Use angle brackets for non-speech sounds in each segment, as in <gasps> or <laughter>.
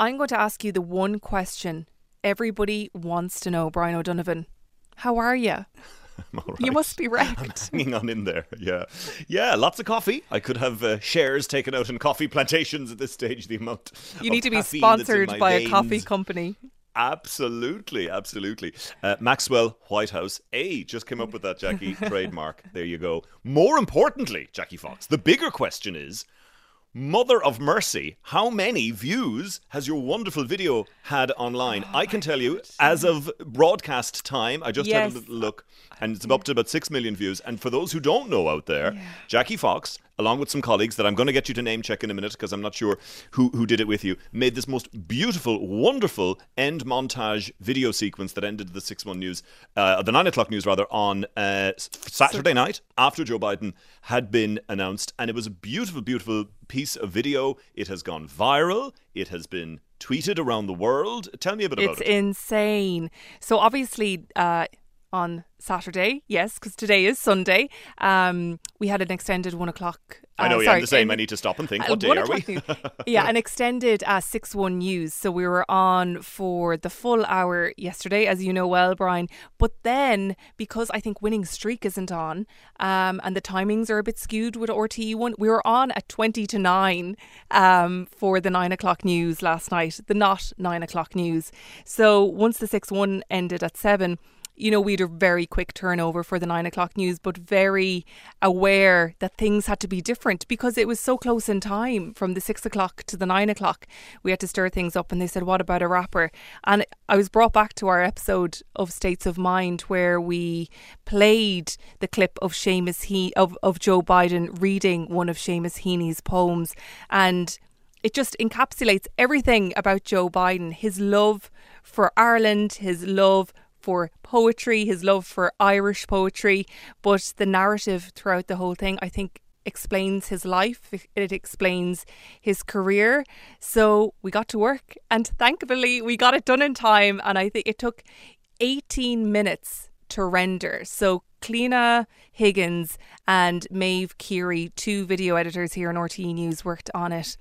I'm going to ask you the one question everybody wants to know, Brian O'Donovan. How are <laughs> you? You must be wrecked. I'm <laughs> hanging on in there. Yeah, yeah. Lots of coffee. I could have uh, shares taken out in coffee plantations at this stage. The amount you need to be caffeine that's in sponsored by a coffee company. Absolutely, absolutely. Uh, Maxwell Whitehouse A just came up with that, Jackie <laughs> trademark. There you go. More importantly, Jackie Fox, the bigger question is. Mother of Mercy, how many views has your wonderful video had online? I can tell you, as of broadcast time, I just had Yes. a little look, and it's up to about six million views. And for those who don't know out there, Jackie Fox, along with some colleagues that I'm going to get you to name check in a minute because I'm not sure who, who did it with you, made this most beautiful, wonderful end montage video sequence that ended the 6 1 news, uh, the 9 o'clock news rather, on uh, Saturday night after Joe Biden had been announced. And it was a beautiful, beautiful piece of video. It has gone viral, it has been tweeted around the world. Tell me a bit about It's it. It's insane. So obviously, uh, on Saturday, yes, because today is Sunday, um, we had an extended one o'clock. I know, uh, yeah, sorry, I'm the same. an- I need to stop and think. uh, What day are we? yeah, an <laughs> extended uh, six one news. So we were on for the full hour yesterday, as you know well, Brian. But then because I think winning streak isn't on, um, and the timings are a bit skewed with RTE one, we were on at twenty to nine um, for the nine o'clock news last night. The not nine o'clock news. So once the six one ended at seven you know, we had a very quick turnover for the nine o'clock news, but very aware that things had to be different because it was so close in time from the six o'clock to the nine o'clock. We had to stir things up, and they said, What about a rapper? And I was brought back to our episode of States of Mind where we played the clip of Seamus he of, of Joe Biden reading one of Seamus Heaney's poems. And it just encapsulates everything about Joe Biden his love for Ireland, his love for poetry, his love for Irish poetry, but the narrative throughout the whole thing, I think, explains his life, it explains his career. So we got to work, and thankfully, we got it done in time. And I think it took 18 minutes to render. So Cleena Higgins and Maeve Keary, two video editors here in RTE News, worked on it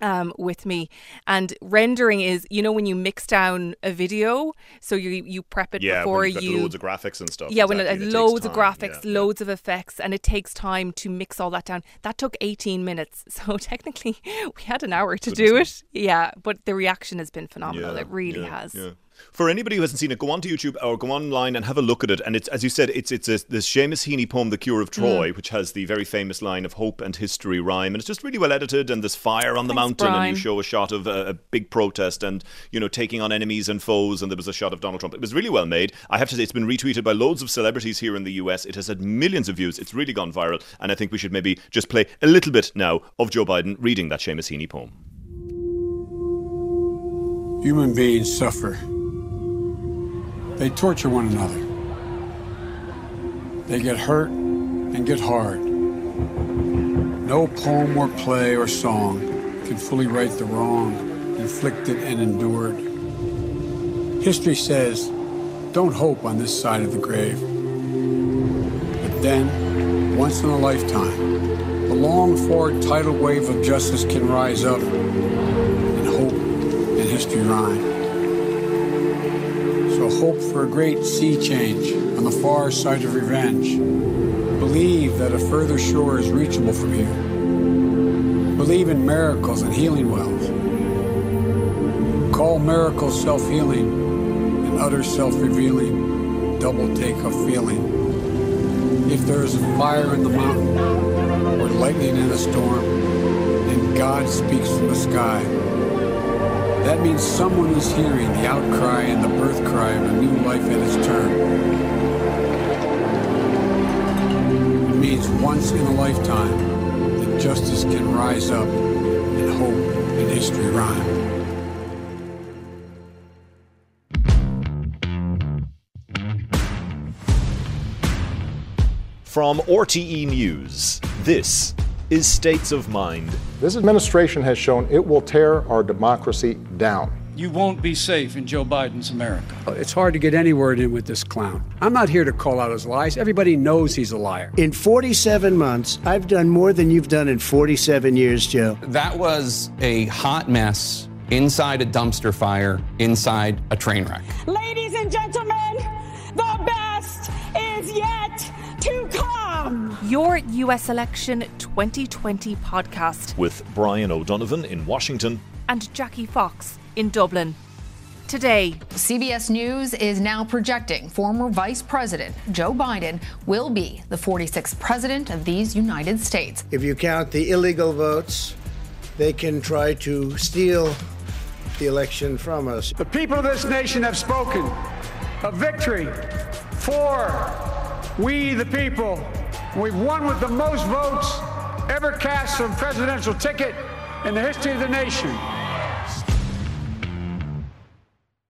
um, with me. And rendering is, you know, when you mix down a video, so you you prep it yeah, before when you've loads of graphics and stuff. yeah, when it exactly, has and takes loads of graphics, Yeah, yeah. loads of effects, and it takes time to mix all that down. That took 18 minutes. <laughs> So technically, we had an hour to do it. Yeah, but the reaction has been phenomenal. It really yeah, has. Yeah. For anybody who hasn't seen it, go on to YouTube or go online and have a look at it. And it's, as you said, it's it's a, this Seamus Heaney poem, "The Cure Mm. of Troy," which has the very famous line of hope and history rhyme, and it's just really well edited. And there's fire on the Thanks, mountain, and you show a shot of a, a big protest, and you know taking on enemies and foes, and there was a shot of Donald Trump. It was really well made. I have to say, it's been retweeted by loads of celebrities here in the US. It has had millions of views. It's really gone viral, and I think we should maybe just play a little bit now of Joe Biden reading that Seamus Heaney poem. Human beings suffer. They torture one another. They get hurt and get hard. No poem or play or song can fully right the wrong inflicted and endured. History says, don't hope on this side of the grave. But then, once in a lifetime, the long forward tidal wave of justice can rise up and hope and history rhyme. Hope for a great sea change on the far side of revenge. Believe that a further shore is reachable from here. Believe in miracles and healing wells. Call miracles self healing and utter self revealing, double take of feeling. If there is a fire in the mountain or lightning in a storm, and God speaks from the sky, means someone is hearing the outcry and the birth cry of a new life at its turn. It means once in a lifetime that justice can rise up and hope and history rhyme. From RTE News, this is States of Mind. This administration has shown it will tear our democracy down. You won't be safe in Joe Biden's America. Uh, it's hard to get any word in with this clown. I'm not here to call out his lies. Everybody knows he's a liar. In 47 months, I've done more than you've done in 47 years, Joe. That was a hot mess inside a dumpster fire, inside a train wreck. Ladies and gentlemen, the best is yet to come. Your US Election 2020 podcast With Brian O'Donovan in Washington. and Jackie Fox in Dublin. Today, CBS News is now projecting former Vice President Joe Biden will be the 46th president of these United States. If you count the illegal votes, they can try to steal the election from us. The people of this nation have spoken. A victory for we the people. We've won with the most votes ever cast from presidential ticket in the history of the nation.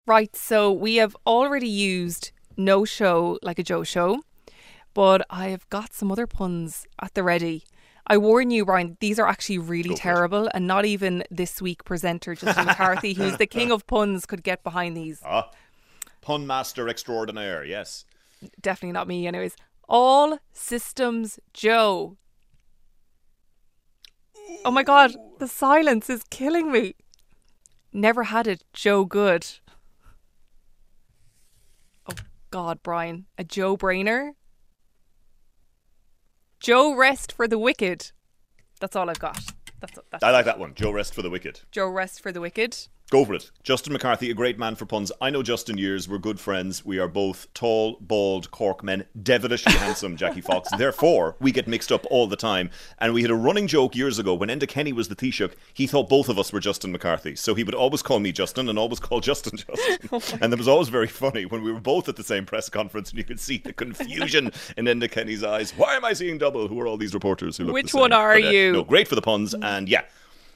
right, so we have already used no show like a Joe show, but I have got some other puns at the ready. I warn you, Brian, these are actually really Go terrible, and not even this week presenter Justin <laughs> McCarthy, who's the king of puns, could get behind these. Ah, pun master extraordinaire, yes. Definitely not me, anyways. All systems Joe. Oh my god, the silence is killing me. Never had it Joe good. Oh god, Brian. A Joe brainer? Joe rest for the wicked. That's all I've got. That's, that's I like that one. Joe Rest for the Wicked. Joe rest for the wicked. Go for it. Justin McCarthy, a great man for puns. I know Justin years. We're good friends. We are both tall, bald Cork men, devilishly <laughs> handsome, Jackie Fox. Therefore, we get mixed up all the time. And we had a running joke years ago when Enda Kenny was the Taoiseach. He thought both of us were Justin McCarthy. So he would always call me Justin and always call Justin <laughs> Justin. <laughs> and it was always very funny when we were both at the same press conference and you could see the confusion in Enda Kenny's eyes. Why am I seeing double? Who are all these reporters who look Which the same? one are But, uh, you? No, great for the puns. And yeah.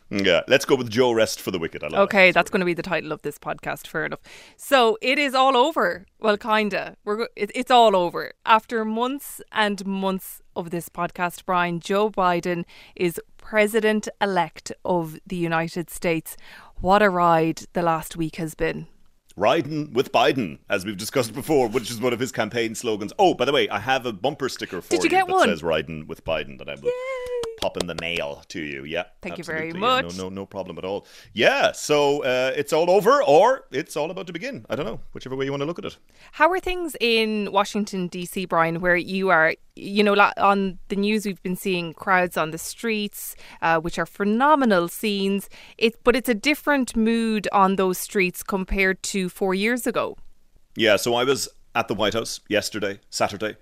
Yeah, let's go with Joe Rest for the Wicked. I love that. Okay, that's going to be the title of this podcast. Fair enough. So it is all over. Well, kinda. We're go- it, it's all over after months and months of this podcast. Brian, Joe Biden is president elect of the United States. What a ride the last week has been. Riding with Biden, as we've discussed before, which is one of his campaign slogans. Oh, by the way, I have a bumper sticker for Did you get that one? says "Riding with Biden" that I will pop in the mail to you. Yeah, Thank you very absolutely. Yeah, much. no, no, no problem at all. Yeah, so uh, it's all over, or it's all about to begin. I don't know, whichever way you want to look at it. How are things in Washington D.C., Brian, where you are? You know, on the news we've been seeing crowds on the streets, uh, which are phenomenal scenes. It, but it's a different mood on those streets compared to four years ago. Yeah, so I was at the White House yesterday, Saturday,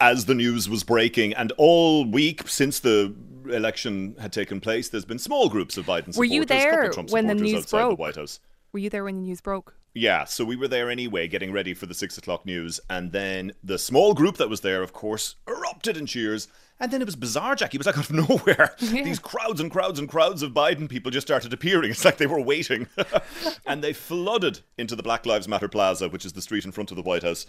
as the news was breaking, and all week since the election had taken place, there's been small groups of Biden supporters. Were you there when the news broke? the White House. Were you there when the news broke? Yeah, so we were there anyway, getting ready for the six o'clock news, and then the small group that was there, of course, erupted in cheers. And then it was bizarre, Jackie. It was like out of <laughs> nowhere. <laughs> These crowds and crowds and crowds of Biden people just started appearing. <laughs> It's like they were waiting. and they flooded into the Black Lives Matter Plaza, which is the street in front of the White House.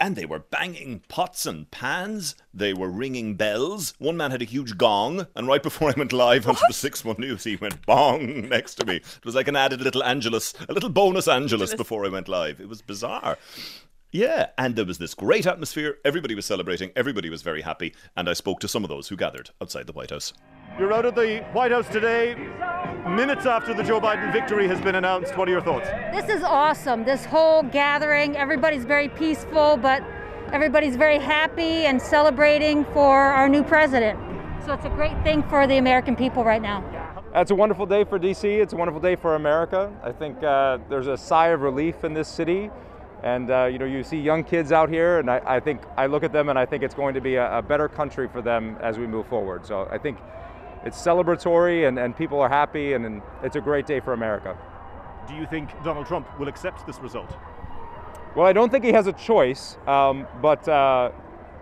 And they were banging pots and pans. They were ringing bells. One man had a huge gong, and right before I went live onto the 6 1 News, he went bong next to me. It was like an added little Angelus, a little bonus Angelus before I went live. It was bizarre. Yeah, and there was this great atmosphere. Everybody was celebrating. Everybody was very happy. And I spoke to some of those who gathered outside the White House. You're out at the White House today, minutes after the Joe Biden victory has been announced. What are your thoughts? This is awesome. This whole gathering, everybody's very peaceful, but everybody's very happy and celebrating for our new president. So it's a great thing for the American people right now. It's a wonderful day for DC. It's a wonderful day for America. I think uh, there's a sigh of relief in this city. And uh, you know, you see young kids out here, and I, I think I look at them and I think it's going to be a, a better country for them as we move forward. So I think it's celebratory and, and people are happy, and, and it's a great day for America. Do you think Donald Trump will accept this result? Well, I don't think he has a choice, um, but uh,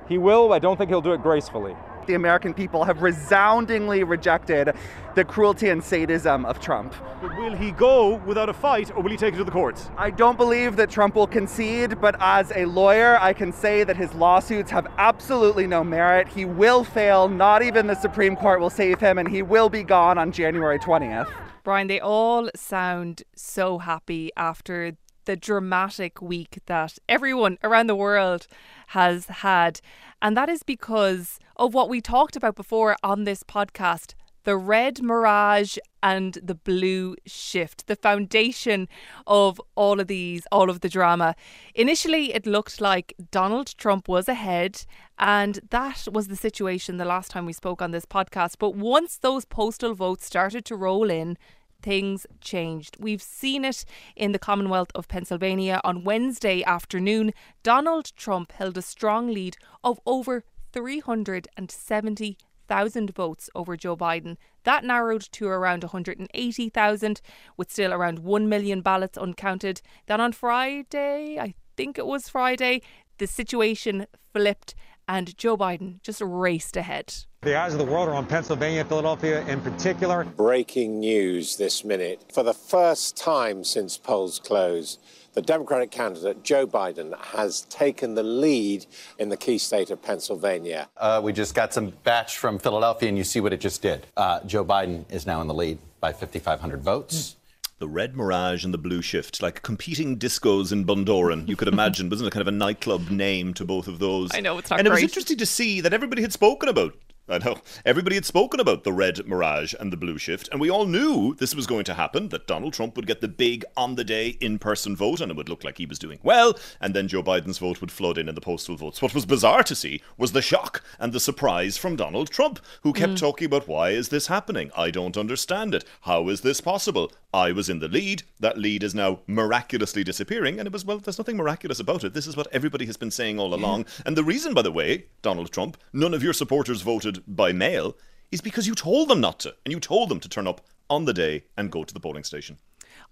he will. I don't think he'll do it gracefully. The American people have resoundingly rejected the cruelty and sadism of Trump. But will he go without a fight or will he take it to the courts? I don't believe that Trump will concede, but as a lawyer, I can say that his lawsuits have absolutely no merit. He will fail, not even the Supreme Court will save him, and he will be gone on January 20th. Brian, they all sound so happy after the dramatic week that everyone around the world has had. And that is because of what we talked about before on this podcast the red mirage and the blue shift, the foundation of all of these, all of the drama. Initially, it looked like Donald Trump was ahead, and that was the situation the last time we spoke on this podcast. But once those postal votes started to roll in, things changed. We've seen it in the Commonwealth of Pennsylvania on Wednesday afternoon. Donald Trump held a strong lead of over 370 thousand votes over Joe Biden. That narrowed to around 180,000, with still around 1 million ballots uncounted. Then on Friday, I think it was Friday, the situation flipped and Joe Biden just raced ahead. The eyes of the world are on Pennsylvania, Philadelphia in particular. Breaking news this minute. For the first time since polls closed, the Democratic candidate, Joe Biden, has taken the lead in the key state of Pennsylvania. Uh, we just got some batch from Philadelphia, and you see what it just did. Uh, Joe Biden is now in the lead by 5,500 votes. The red mirage and the blue shift, like competing discos in Bundoran. You could imagine, <laughs> wasn't it kind of a nightclub name to both of those? I know it's not And great. it was interesting to see that everybody had spoken about I know. Everybody had spoken about the red mirage and the blue shift, and we all knew this was going to happen that Donald Trump would get the big on the day in person vote, and it would look like he was doing well, and then Joe Biden's vote would flood in in the postal votes. What was bizarre to see was the shock and the surprise from Donald Trump, who kept Mm. talking about why is this happening? I don't understand it. How is this possible? I was in the lead. That lead is now miraculously disappearing, and it was, well, there's nothing miraculous about it. This is what everybody has been saying all along. And the reason, by the way, Donald Trump, none of your supporters voted by mail, is because you told them not to, and you told them to turn up on the day and go to the polling station.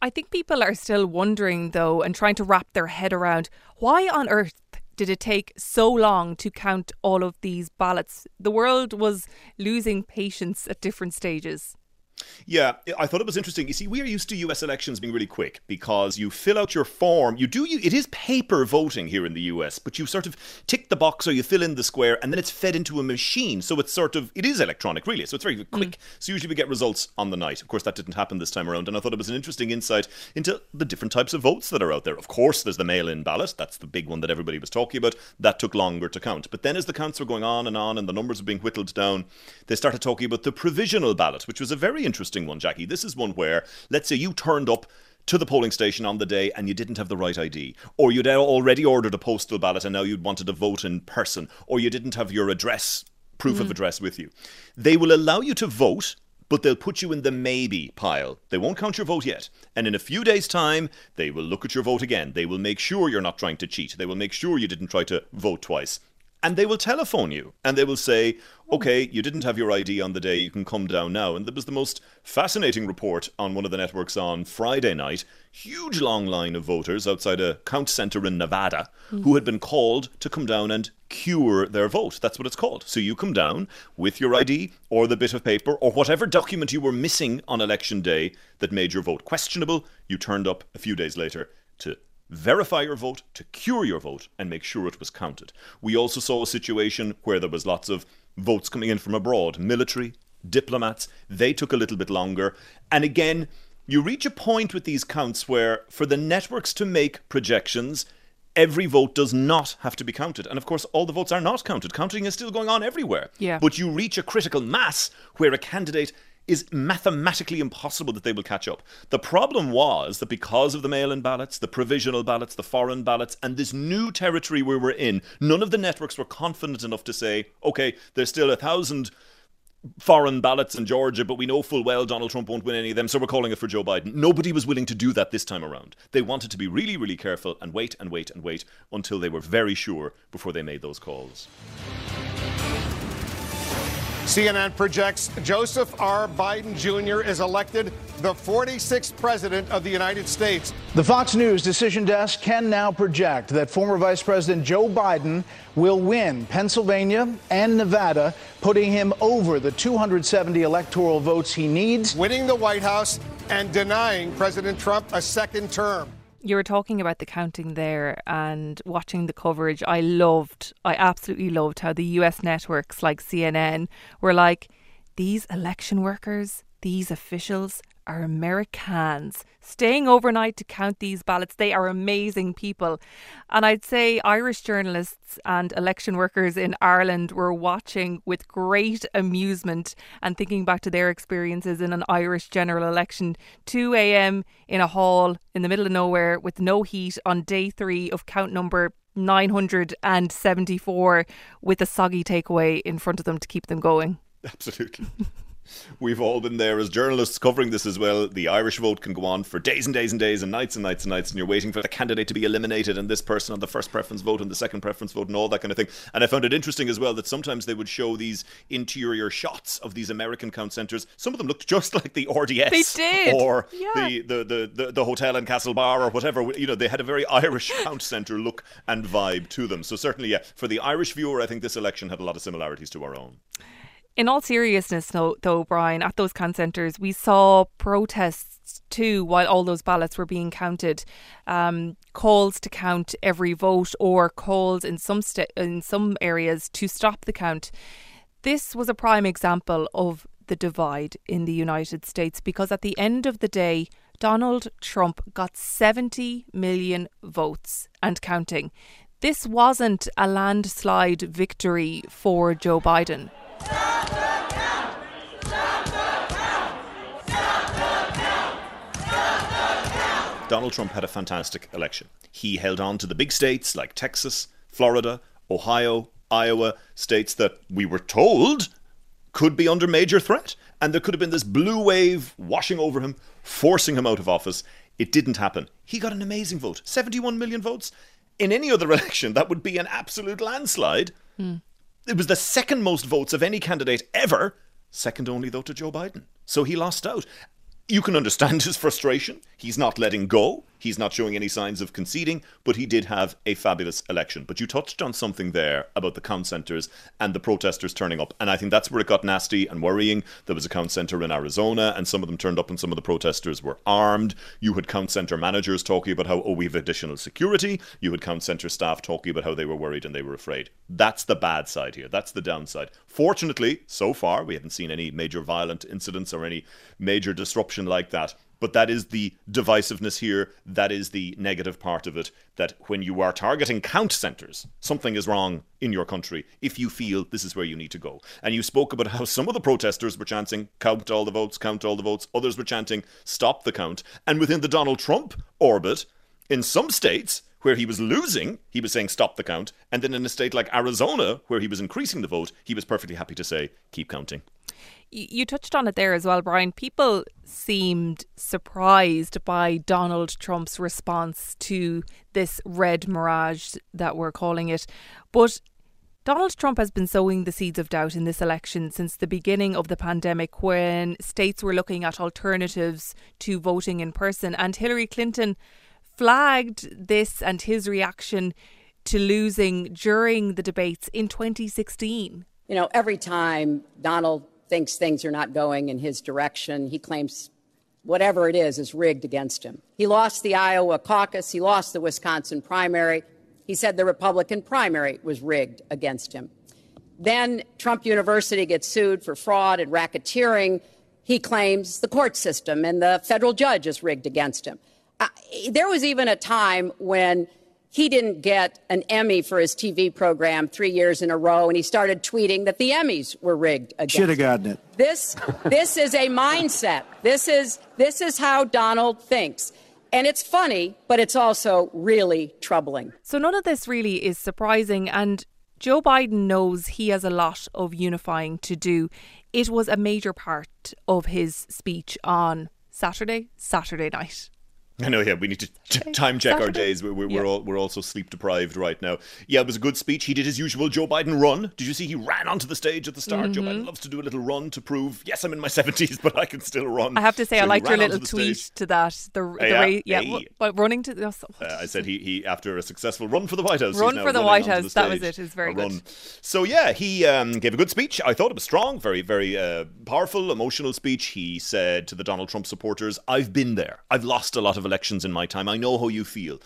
I think people are still wondering, though, and trying to wrap their head around why on earth did it take so long to count all of these ballots? The world was losing patience at different stages. Yeah, I thought it was interesting. You see, we are used to US elections being really quick because you fill out your form. You do you it is paper voting here in the US, but you sort of tick the box or you fill in the square and then it's fed into a machine. So it's sort of it is electronic really. So it's very hmm. quick. So usually we get results on the night. Of course that didn't happen this time around and I thought it was an interesting insight into the different types of votes that are out there. Of course there's the mail-in ballot. That's the big one that everybody was talking about. That took longer to count. But then as the counts were going on and on and the numbers were being whittled down, they started talking about the provisional ballot, which was a very interesting one, Jackie. This is one where, let's say you turned up to the polling station on the day and you didn't have the right ID, or you'd already ordered a postal ballot and now you'd wanted to vote in person, or you didn't have your address, proof of Mhm. address with you. They will allow you to vote. But they'll put you in the maybe pile. They won't count your vote yet. And in a few days' time, they will look at your vote again. They will make sure you're not trying to cheat. They will make sure you didn't try to vote twice and they will telephone you and they will say, hmm. okay, you didn't have your ID on the day, you can come down now. And there was the most fascinating report on one of the networks on Friday night. Huge long line of voters outside a count centre in Nevada hmm. who had been called to come down and cure their vote. That's what it's called. So you come down with your ID or the bit of paper or whatever document you were missing on election day that made your vote questionable. You turned up a few days later to verify your vote, to cure your vote, and make sure it was counted. We also saw a situation where there was lots of votes coming in from abroad, military, diplomats. They took a little bit longer. And again, you reach a point with these counts where, for the networks to make projections, every vote does not have to be counted. And of course, all the votes are not counted. Counting is still going on everywhere. Yeah. But you reach a critical mass where a candidate is mathematically impossible that they will catch up. The problem was that because of the mail in ballots, the provisional ballots, the foreign ballots, and this new territory we were in, none of the networks were confident enough to say, okay, there's still a thousand foreign ballots in Georgia, but we know full well Donald Trump won't win any of them, so we're calling it for Joe Biden. Nobody was willing to do that this time around. They wanted to be really, really careful and wait and wait and wait until they were very sure before they made those calls. CNN projects Joseph R. Biden Jr. is elected the 46th president of the United States. The Fox News decision desk can now project that former Vice President Joe Biden will win Pennsylvania and Nevada, putting him over the 270 electoral votes he needs. Winning the White House and denying President Trump a second term. You were talking about the counting there and watching the coverage. I loved, I absolutely loved how the US networks like CNN were like, these election workers, these officials are Americans staying overnight to count these ballots. They are amazing people. And I'd say Irish journalists and election workers in Ireland were watching with great amusement and thinking back to their experiences in an Irish general election. 2 a.m. in a hall in the middle of nowhere with no heat on day three of count number 974 with a soggy takeaway in front of them to keep them going. Absolutely. <laughs> We've all been there as journalists covering this as well. The Irish vote can go on for days and days and days and nights and nights and nights, and you're waiting for the candidate to be eliminated and this person on the first preference vote and the second preference vote and all that kind of thing. And I found it interesting as well that sometimes they would show these interior shots of these American count centres. Some of them looked just like the RDS. They did. Or yeah. the, the, the, the, the hotel in Castlebar or whatever. You know, they had a very Irish count centre look and vibe to them. So certainly, yeah, for the Irish viewer, I think this election had a lot of similarities to our own. In all seriousness, though, though, Brian, at those count centres, we saw protests too while all those ballots were being counted. Um, calls to count every vote, or calls in some st- in some areas to stop the count. This was a prime example of the divide in the United States because at the end of the day, Donald Trump got 70 million votes and counting. This wasn't a landslide victory for Joe Biden. Donald Trump had a fantastic election. He held on to the big states like Texas, Florida, Ohio, Iowa, states that we were told could be under major threat. And there could have been this blue wave washing over him, forcing him out of office. It didn't happen. He got an amazing vote 71 million votes. In any other <laughs> election, that would be an absolute landslide. Mm. It was the second most votes of any candidate ever, second only, though, to Joe Biden. So he lost out. You can understand <laughs> his frustration. He's not letting go. He's not showing any signs of conceding, but he did have a fabulous election. But you touched on something there about the count centers and the protesters turning up. And I think that's where it got nasty and worrying. There was a count center in Arizona, and some of them turned up, and some of the protesters were armed. You had count center managers talking about how, oh, we have additional security. You had count center staff talking about how they were worried and they were afraid. That's the bad side here. That's the downside. Fortunately, so far, we haven't seen any major violent incidents or any major disruption like that. But that is the divisiveness here. That is the negative part of it. That when you are targeting count centres, something is wrong in your country if you feel this is where you need to go. And you spoke about how some of the protesters were chanting, count all the votes, count all the votes. Others were chanting, stop the count. And within the Donald Trump orbit, in some states, where he was losing, he was saying stop the count. And then in a state like Arizona, where he was increasing the vote, he was perfectly happy to say keep counting. You touched on it there as well, Brian. People seemed surprised by Donald Trump's response to this red mirage that we're calling it. But Donald Trump has been sowing the seeds of doubt in this election since the beginning of the pandemic when states were looking at alternatives to voting in person. And Hillary Clinton flagged this and his reaction to losing during the debates in 2016. You know, every time Donald thinks things are not going in his direction, he claims whatever it is is rigged against him. He lost the Iowa caucus, he lost the Wisconsin primary. He said the Republican primary was rigged against him. Then Trump University gets sued for fraud and racketeering. He claims the court system and the federal judge is rigged against him. Uh, there was even a time when he didn't get an Emmy for his TV program three years in a row, and he started tweeting that the Emmys were rigged against Should have gotten it. This, this is a mindset. This is, this is how Donald thinks. And it's funny, but it's also really troubling. So none of this really is surprising. And Joe Biden knows he has a lot of unifying to do. It was a major part of his speech on Saturday, Saturday night. <laughs> I know, yeah. We need to ch- time check our days. We're, we're, Yeah. we're all we're also sleep deprived right now. Yeah, it was a good speech. He did his usual Joe Biden run. Did you see he ran onto the stage at the start? Joe Mhm. Biden loves to do a little run to prove, yes, I'm in my <laughs> seventies, but I can still run. I have to say, So I liked your little tweet stage. to that. The, the Yeah, way, yeah, hey. running to the. Uh, I said he, he after a successful run for the White House. Run for the White House, the that was it, it was very good. run. So yeah, he um, gave a good speech. I thought it was strong, very very uh, powerful, emotional speech. He said to the Donald Trump supporters, "I've been there. I've lost a lot of elections in my time. I know how you feel."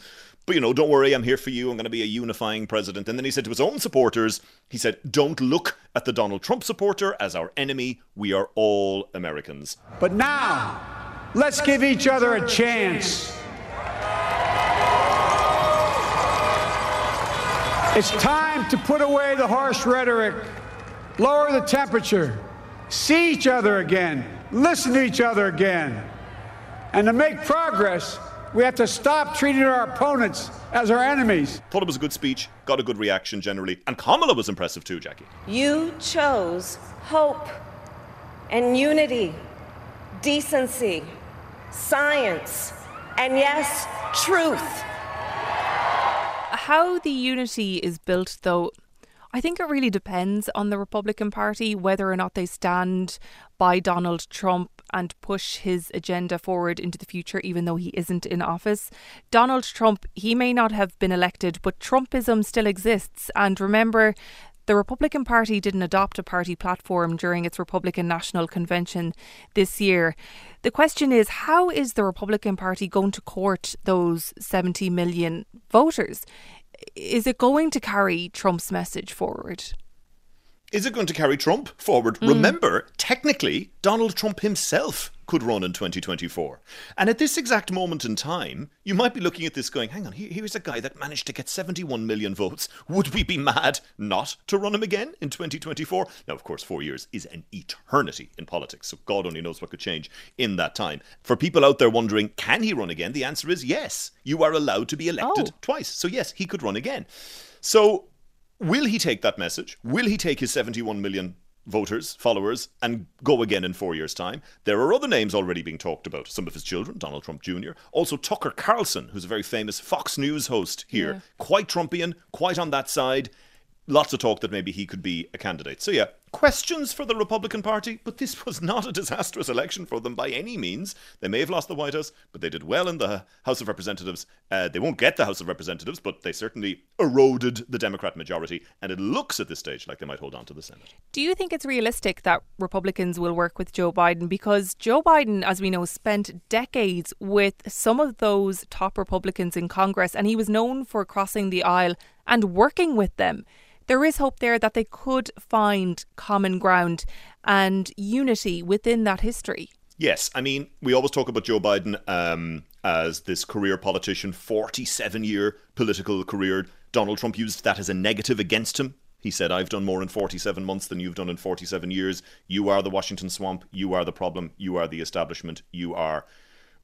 But, you know, don't worry, I'm here for you. I'm going to be a unifying president. And then he said to his own supporters, he said, don't look at the Donald Trump supporter as our enemy. We are all Americans. But now, let's give each other a chance. It's time to put away the harsh rhetoric, lower the temperature, see each other again, listen to each other again. And to make progress, we have to stop treating our opponents as our enemies. Thought it was a good speech, got a good reaction generally. And Kamala was impressive too, Jackie. You chose hope and unity, decency, science, and yes, truth how the unity is built, though, I think it really depends on the Republican Party whether or not they stand by Donald Trump and push his agenda forward into the future, even though he isn't in office. Donald Trump, he may not have been elected, but Trumpism still exists. And remember, the Republican Party didn't adopt a party platform during its Republican National Convention this year. The question is how is the Republican Party going to court those 70 million voters? Is it going to carry Trump's message forward? Is it going to carry Trump forward? Mm. Remember, technically, Donald Trump himself could run in 2024. And at this exact moment in time, you might be looking at this going, hang on, here's a guy that managed to get 71 million votes. Would we be mad not to run him again in 2024? Now, of course, four years is an eternity in politics, so God only knows what could change in that time. For people out there wondering, can he run again? The answer is yes. You are allowed to be elected oh. twice. So, yes, he could run again. So, will he take that message? Will he take his 71 million voters, followers, and go again in four years' time. There are other names already being talked about. Some of his children, Donald Trump Jr., also Tucker Carlson, who's a very famous Fox News host here, yeah. quite Trumpian, quite on that side lots of talk that maybe he could be a candidate. So, yeah, questions for the Republican Party, but this was not a disastrous election for them by any means. They may have lost the White House, but they did well in the House of Representatives. Uh, they won't get the House of Representatives, but they certainly eroded the Democrat majority, and it looks at this stage like they might hold on to the Senate. Do you think it's realistic that Republicans will work with Joe Biden? Because Joe Biden, as we know, spent decades with some of those top Republicans in Congress, and he was known for crossing the aisle and working with them there is hope there that they could find common ground and unity within that history. Yes, I mean, we always talk about Joe Biden um, as this career politician, 47 year political career. Donald Trump used that as a negative against him. He said, I've done more in 47 months than you've done in 47 years. You are the Washington swamp. You are the problem. You are the establishment. You are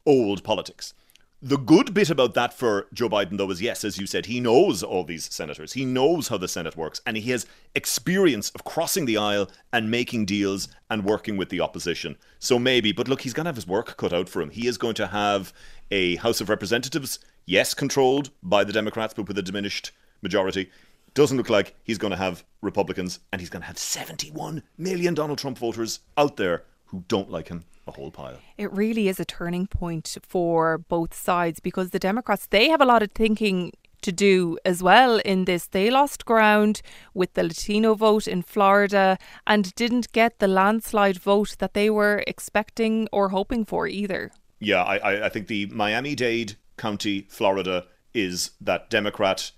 old politics. The good bit about that for Joe Biden, though, is yes, as you said, he knows all these senators. He knows how the Senate works, and he has experience of crossing the aisle and making deals and working with the opposition. So maybe, but look, he's going to have his work cut out for him. He is going to have a House of Representatives, yes, controlled by the Democrats, but with a diminished majority. Doesn't look like he's going to have Republicans, and he's going to have 71 million Donald Trump voters out there who don't like him a whole pile. It really is a turning point for both sides because the Democrats they have a lot of thinking to do as well in this. They lost ground with the Latino vote in Florida and didn't get the landslide vote that they were expecting or hoping for either. Yeah, I, I think the Miami Dade County, Florida, is that Democrat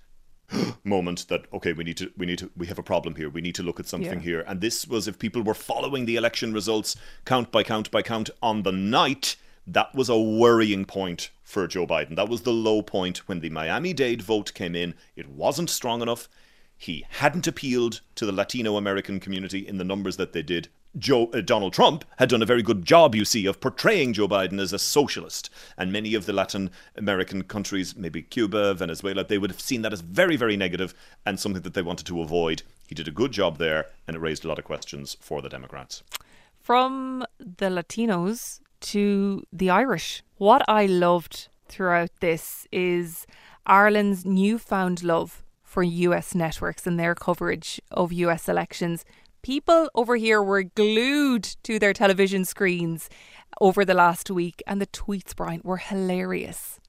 <gasps> moment that okay we need to we need to we have a problem here. We need to look at something yeah. here. And this was if people were following the election results count by count by count on the night that was a worrying point for Joe Biden. That was the low point when the Miami-Dade vote came in. It wasn't strong enough. He hadn't appealed to the Latino American community in the numbers that they did Joe, uh, Donald Trump had done a very good job, you see, of portraying Joe Biden as a socialist. And many of the Latin American countries, maybe Cuba, Venezuela, they would have seen that as very, very negative and something that they wanted to avoid. He did a good job there, and it raised a lot of questions for the Democrats. From the Latinos to the Irish, what I loved throughout this is Ireland's newfound love for US networks and their coverage of US elections people over here were glued to their television screens over the last week, and the tweets, Brian, were hilarious.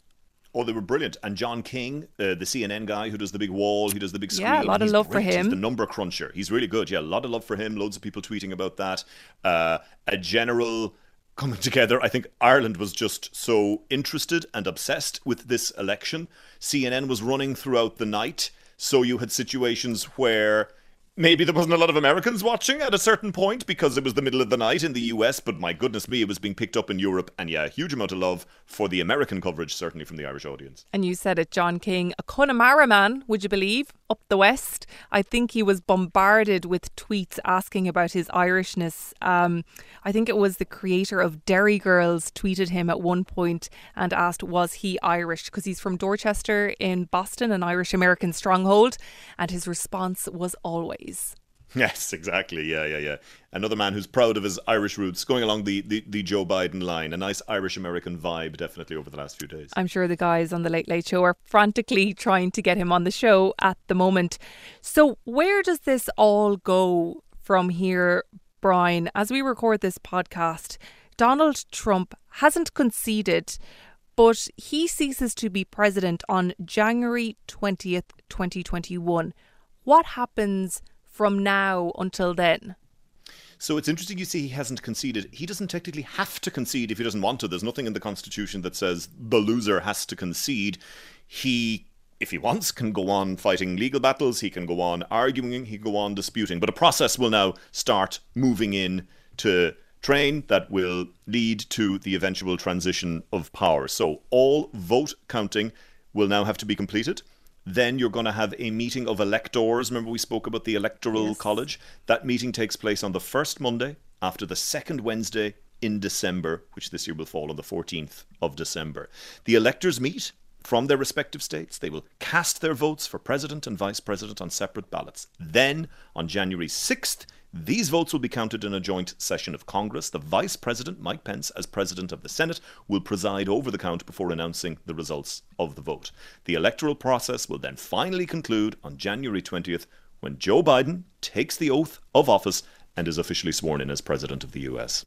Oh, they were brilliant. And John King, uh, the CNN guy who does the big wall, he does the big screen. Yeah, a lot of love great. for him. He's the number cruncher. He's really good. Yeah, a lot of love for him. Loads of people tweeting about that. Uh, a general coming together. I think Ireland was just so interested and obsessed with this election. CNN was running throughout the night. So you had situations where maybe there wasn't a lot of Americans watching at a certain point because it was the middle of the night in the US, but my goodness me, it was being picked up in Europe. And yeah, a huge amount of love for the American coverage, certainly from the Irish audience. And you said it, John King, a Connemara man, would you believe, up the west. I think he was bombarded with tweets asking about his Irishness. Um, I think it was the creator of Derry Girls tweeted him at one point and asked, was he Irish? Because he's from Dorchester in Boston, an Irish American stronghold. And his response was always, <laughs> Yes, exactly. Yeah, yeah, yeah. Another man who's proud of his Irish roots, going along the, the, the Joe Biden line. A nice Irish American vibe, definitely, over the last few days. I'm sure the guys on the Late Late Show are frantically trying to get him on the show at the moment. So, where does this all go from here, Brian? As we record this podcast, Donald Trump hasn't conceded, but he ceases to be president on January 20th, 2021. What happens? From now until then. So it's interesting you see he hasn't conceded. He doesn't technically have to concede if he doesn't want to. There's nothing in the Constitution that says the loser has to concede. He, if he wants, can go on fighting legal battles. He can go on arguing. He can go on disputing. But a process will now start moving in to train that will lead to the eventual transition of power. So all vote counting will now have to be completed. Then you're going to have a meeting of electors. Remember, we spoke about the Electoral yes. College? That meeting takes place on the first Monday after the second Wednesday in December, which this year will fall on the 14th of December. The electors meet from their respective states. They will cast their votes for president and vice president on separate ballots. Then, on January 6th, these votes will be counted in a joint session of Congress. The Vice President, Mike Pence, as President of the Senate, will preside over the count before announcing the results of the vote. The electoral process will then finally conclude on January 20th when Joe Biden takes the oath of office and is officially sworn in as President of the US.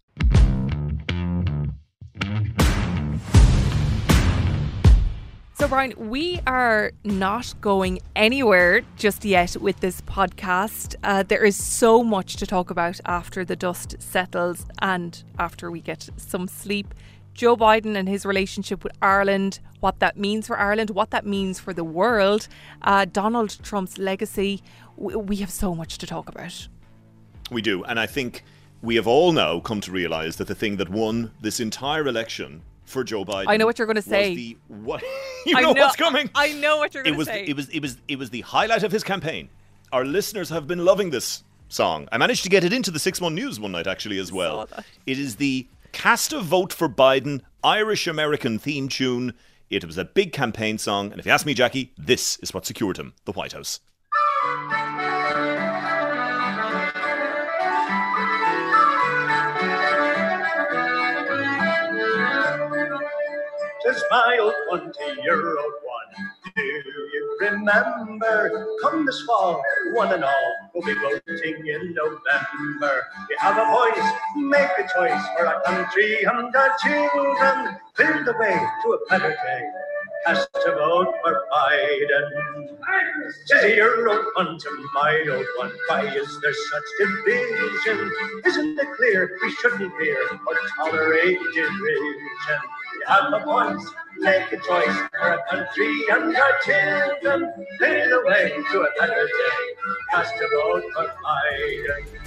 So, Brian, we are not going anywhere just yet with this podcast. Uh, there is so much to talk about after the dust settles and after we get some sleep. Joe Biden and his relationship with Ireland, what that means for Ireland, what that means for the world, uh, Donald Trump's legacy. We have so much to talk about. We do. And I think we have all now come to realise that the thing that won this entire election for Joe Biden. I know what you're going to say. The, what <laughs> you know, know, what's coming. I know what you're going to say. The, it was it was it was the highlight of his campaign. Our listeners have been loving this song. I managed to get it into the six one news one night actually as well. It is the cast a vote for Biden Irish American theme tune. It was a big campaign song, and if you ask me, Jackie, this is what secured him the White House. My old twenty-year-old one. Do you remember? Come this fall, one and all, we'll be voting in November. You have a voice, make a choice for our country and our children. Clear the way to a better day. Cast a vote for Biden. Year old one to my old one. Why is there such division? Isn't it clear we shouldn't fear or tolerate division? We have a voice, make a choice for a country and our children. Lead the way to a better day. Cast a vote for Biden.